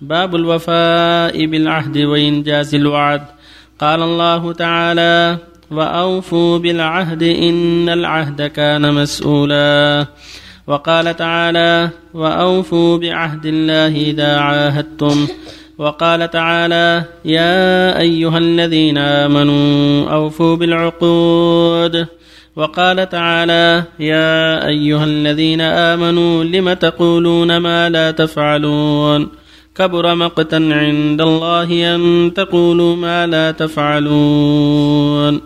باب الوفاء بالعهد وإنجاز الوعد. قال الله تعالى وأوفوا بالعهد إن العهد كان مسؤولا وقال تعالى وأوفوا بعهد الله إذا عاهدتم وقال تعالى يا أيها الذين آمنوا أوفوا بالعقود وقال تعالى يا أيها الذين آمنوا لم تقولون ما لا تفعلون كبر مقتا عند الله أن تقولوا ما لا تفعلون.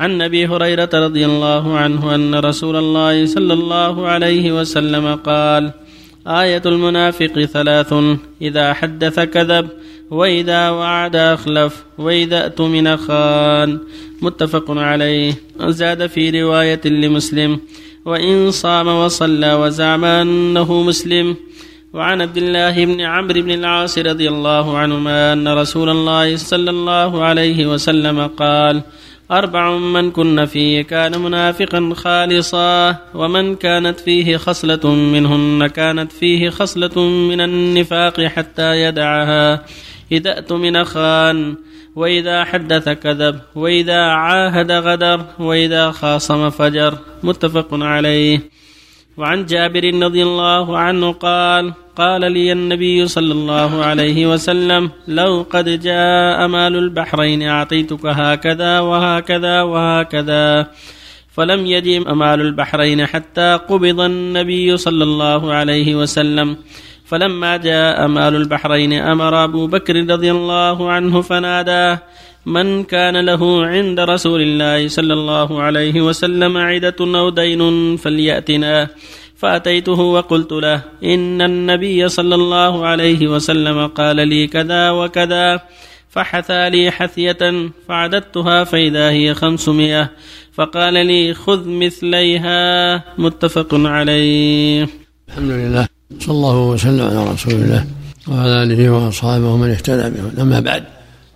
عن أبي هريرة رضي الله عنه أن رسول الله صلى الله عليه وسلم قال آية المنافق ثلاث إذا حدث كذب وإذا وعد أخلف وإذا اؤتمن خان. متفق عليه. زاد في رواية لمسلم وإن صام وصلى وزعم أنه مسلم وعن عبد الله بن عمرو بن العاص رضي الله عنهما أن رسول الله صلى الله عليه وسلم قال أربع من كن فيه كان منافقا خالصا ومن كانت فيه خصلة منهن كانت فيه خصلة من النفاق حتى يدعها إذا أتمن خان وإذا حدث كذب وإذا عاهد غدر وإذا خاصم فجر. متفق عليه. وعن جابر رضي الله عنه قال قال لي النبي صلى الله عليه وسلم لو قد جاء مال البحرين أعطيتك هكذا وهكذا وهكذا. فلم يجم مال البحرين حتى قبض النبي صلى الله عليه وسلم. فلما جاء مال البحرين أمر أبو بكر رضي الله عنه فناداه من كان له عند رسول الله صلى الله عليه وسلم عدة أو دين فليأتنا. فأتيته وقلت له إن النبي صلى الله عليه وسلم قال لي كذا وكذا فحثى لي حثية فعددتها فإذا هي خمسمائة فقال لي خذ مثليها متفق عليه. الحمد لله صلى الله وسلم على رسول الله وعلى آله وأصحابه ومن اهتدى به أما بعد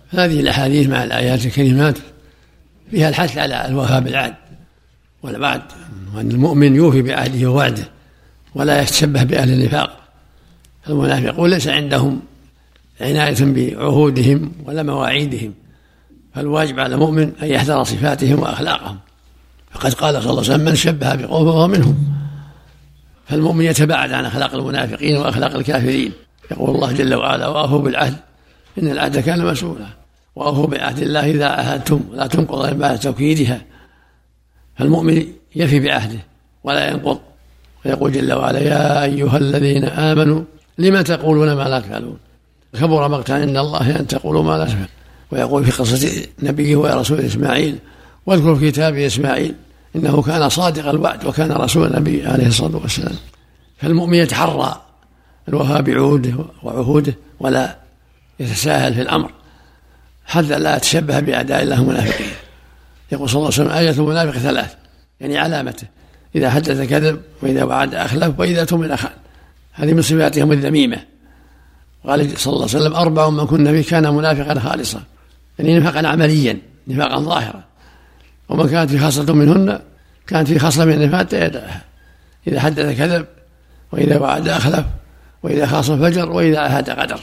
هذه الأحاديث مع الآيات الكريمات فيها الحث على الوفاء بالعهد والوعد وأن المؤمن يوفي بعهده ووعده. ولا يتشبه بأهل النفاق المنافقون. ليس عندهم عناية بعهودهم ولا مواعيدهم فالواجب على المؤمن أن يحذر صفاتهم وأخلاقهم. فقد قال صلى الله عليه وسلم من شبه بقوم فهو منهم. فالمؤمن يتباعد عن أخلاق المنافقين وأخلاق الكافرين. يقول الله جل وعلا وأوفوا بالعهد إن العهد كان مسؤولا. وأوفوا بعهد الله إذا عاهدتم ولا تنقض بعد توكيدها فالمؤمن يفي بعهده ولا ينقض ويقول جل وعلا يا أيها الذين آمنوا لم تقولون ما لا تفعلون كبر مقتا عند الله أن تقولوا ما لا تفعلون ويقول في قصة نبيه ورسول إسماعيل واذكر في كتاب إسماعيل إنه كان صادق الوعد وكان رسول النبي عليه الصلاة والسلام. فالمؤمن يتحرى الوفاء بعهوده وعهوده ولا يتساهل في الأمر حتى لا يتشبه بأعداء الله المنافقين. يقول صلى الله عليه وسلم آية المنافق ثلاث يعني علامته. إذا حدث كذب وإذا وعد أخلف وإذا تمن خان هذه من صفاتهم الذميمة. قال صلى الله عليه وسلم أربع من كنا فيه كان منافقا خالصا. يعني نفاقا عمليا نفاقا ظاهرا. ومن كانت في خاصة منهن كانت في خاصة من النفاق إذا حدث كذب وإذا وعد أخلف وإذا خاصم فجر وإذا عهد قدر.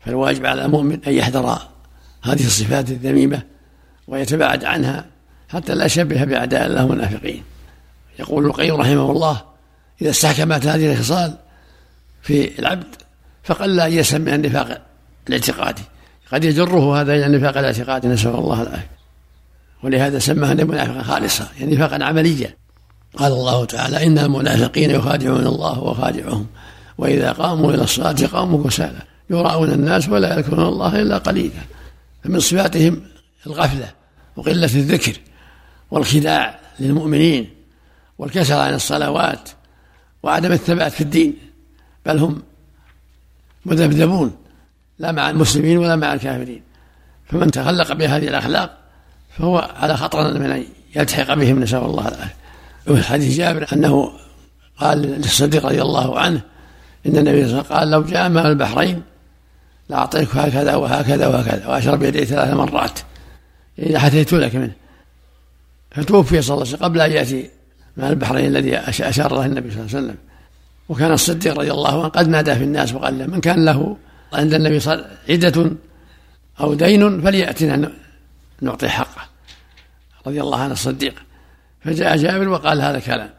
فالواجب على المؤمن أن يحذر هذه الصفات الذميمة ويتباعد عنها حتى لا يشبه بأعداء الله المنافقين. يقول القيم رحمه الله إذا استحكمت هذه الخصال في العبد فقل أن يسلم النفاق الاعتقادي قد يجره هذا إلى النفاق الاعتقادي نسأل الله العافية. ولهذا سماها منافقا خالصا يعني نفاقا عمليا. قال الله تعالى إن المنافقين يخادعون الله وخادعهم وإذا قاموا إلى الصلاة قاموا كسالى. يراءون الناس ولا يذكرون الله إلا قليلا. فمن صفاتهم الغفلة وقلة الذكر والخداع للمؤمنين. والكسل عن الصلوات وعدم الثبات في الدين بل هم مذبذبون لا مع المسلمين ولا مع الكافرين. فمن تخلق بهذه الأخلاق فهو على خطر من أن يلتحق بهم نسأل الله العافية. وفي حديث جابر أنه قال للصديق رضي الله عنه إن النبي صلى الله عليه وسلم قال لو جاء ماء البحرين لأعطيك هكذا وهكذا وهكذا وأشرب يديه ثلاث مرات إذا حثيت لك منه. فتوفي صلى الله عليه وسلم قبل أن يأتي مع البحرين الذي أشار له النبي صلى الله عليه وسلم. وكان الصديق رضي الله عنه قد نادى في الناس وقال له من كان له عند النبي صلى عدة أو دين فليأتنا نعطي حقه. رضي الله عنه الصديق. فجاء جابر وقال هذا الكلام.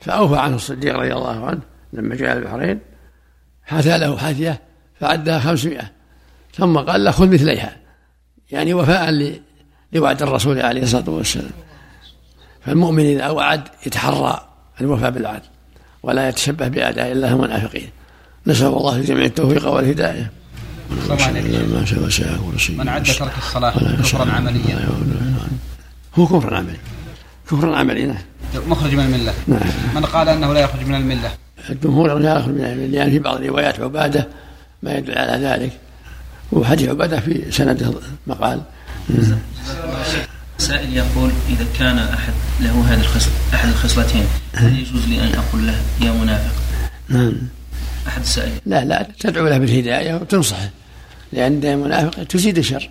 فأوفى عنه الصديق رضي الله عنه لما جاء البحرين. حثى له حثية فعدها خمسمائة. ثم قال له خذ مثليها. يعني وفاء لوعد الرسول عليه الصلاة والسلام. فالمؤمن إذا وعد يتحرى الوفاء بالوعد ولا يتشبه بأعداء الله المنافقين. نسأل الله الجميع التوفيق والهداية. ما شاء من عد ترك الصلاة كفرا عمليا. هو كفر عملي. كفر عملي نعم. مخرج من الملة. نعم. من قال أنه لا يخرج من الملة؟ الجمهور لا يخرج من الملة لأن في بعض روايات عبادة ما يدل على ذلك. وحديث عبادة في سنده مقال. سائل يقول إذا كان أحد له هذه الخصل أحد الخصلتين هل يجوز لي أن أقول له يا منافق؟ نعم. أحد السائلين لا لا تدعو له بالهداية وتنصحه. لأن منافق تزيد الشر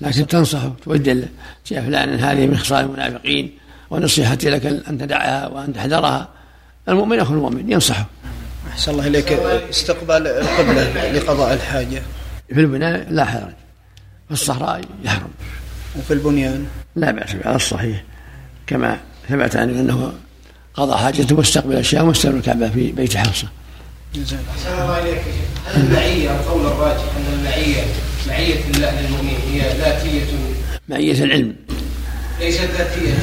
لكن تنصحه توجه له. يا فلان هذه من خصال المنافقين ونصيحتي لك أن تدعها وأن تحذرها. المؤمن أخو المؤمن ينصحه. أحسن الله إليك. استقبال القبلة لقضاء الحاجة. في البناء لا حرج في الصحراء يحرم. وفي البنيان. لا بأس على الصحيح. كما ثبت عنه أنه قضى حاجته واستقبل الشام واستقبل الكعبة في بيت حفصة. جزاك الله. عليك هل المعية القول الراجح أن المعية معية الله للمؤمنين هي ذاتية. معية العلم. ليست ذاتية.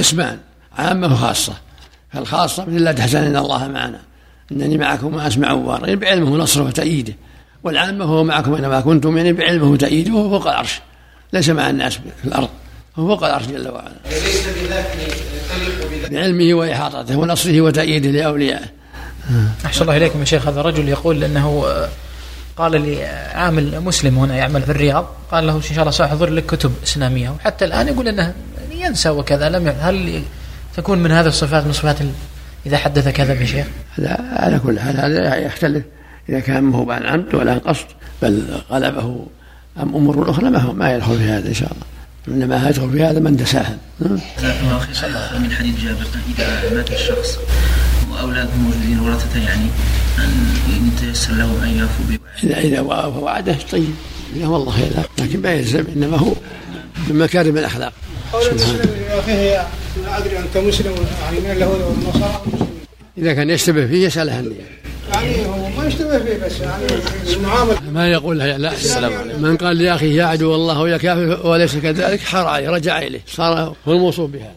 اسمان عامة وخاصة. فالخاصة مثل لا تحزن إن الله معنا. إنني معكم وأسمع وأرى بعلمه ونصره وتأييده. والعامة هو معكم أينما كنتم يعني بعلمه وتأييده وهو فوق العرش. ليس مع الناس في الأرض هو فوق العرش جل وعلا. ليس بذاته بعلمه وإحاطته ونصره وتأييده لأوليائه. أحسن الله إليكم يا شيخ. هذا رجل يقول أنه قال لي عامل مسلم هنا يعمل في الرياض قال له إن شاء الله سأحضر لك كتب إسلامية. وحتى الآن يقول أنه ينسى وكذا لم هل تكون من هذه الصفات من صفات إذا حدث كذب يا شيخ؟ لا على كل حال هذا يختلف إذا كان مو عن عمد ولا عن قصد بل غلبه أم أمور أخرى؟ ما هو ما يدخل في هذا إن شاء الله. إنما يدخل في هذا من تساهل من حديث جابر إذا مات الشخص وأولاده موجودين ورثته يعني أن يتيسر لهم أن يافوا إذا إذا وعده طيب. إذا والله خير. لكن ما يلزم إنما هو من مكارم الأخلاق. قول لا أدري أنت مسلم يعني من اليهود والنصارى إذا كان يشتبه فيه يسأله النية. يعني هو ما يشتبه فيه بس يعني ما يقول لا. السلام عليكم. من قال لأخيه يا عدو الله ويا كافر وليس كذلك حار عليه رجع إليه. صار هو الموصوف بهذا.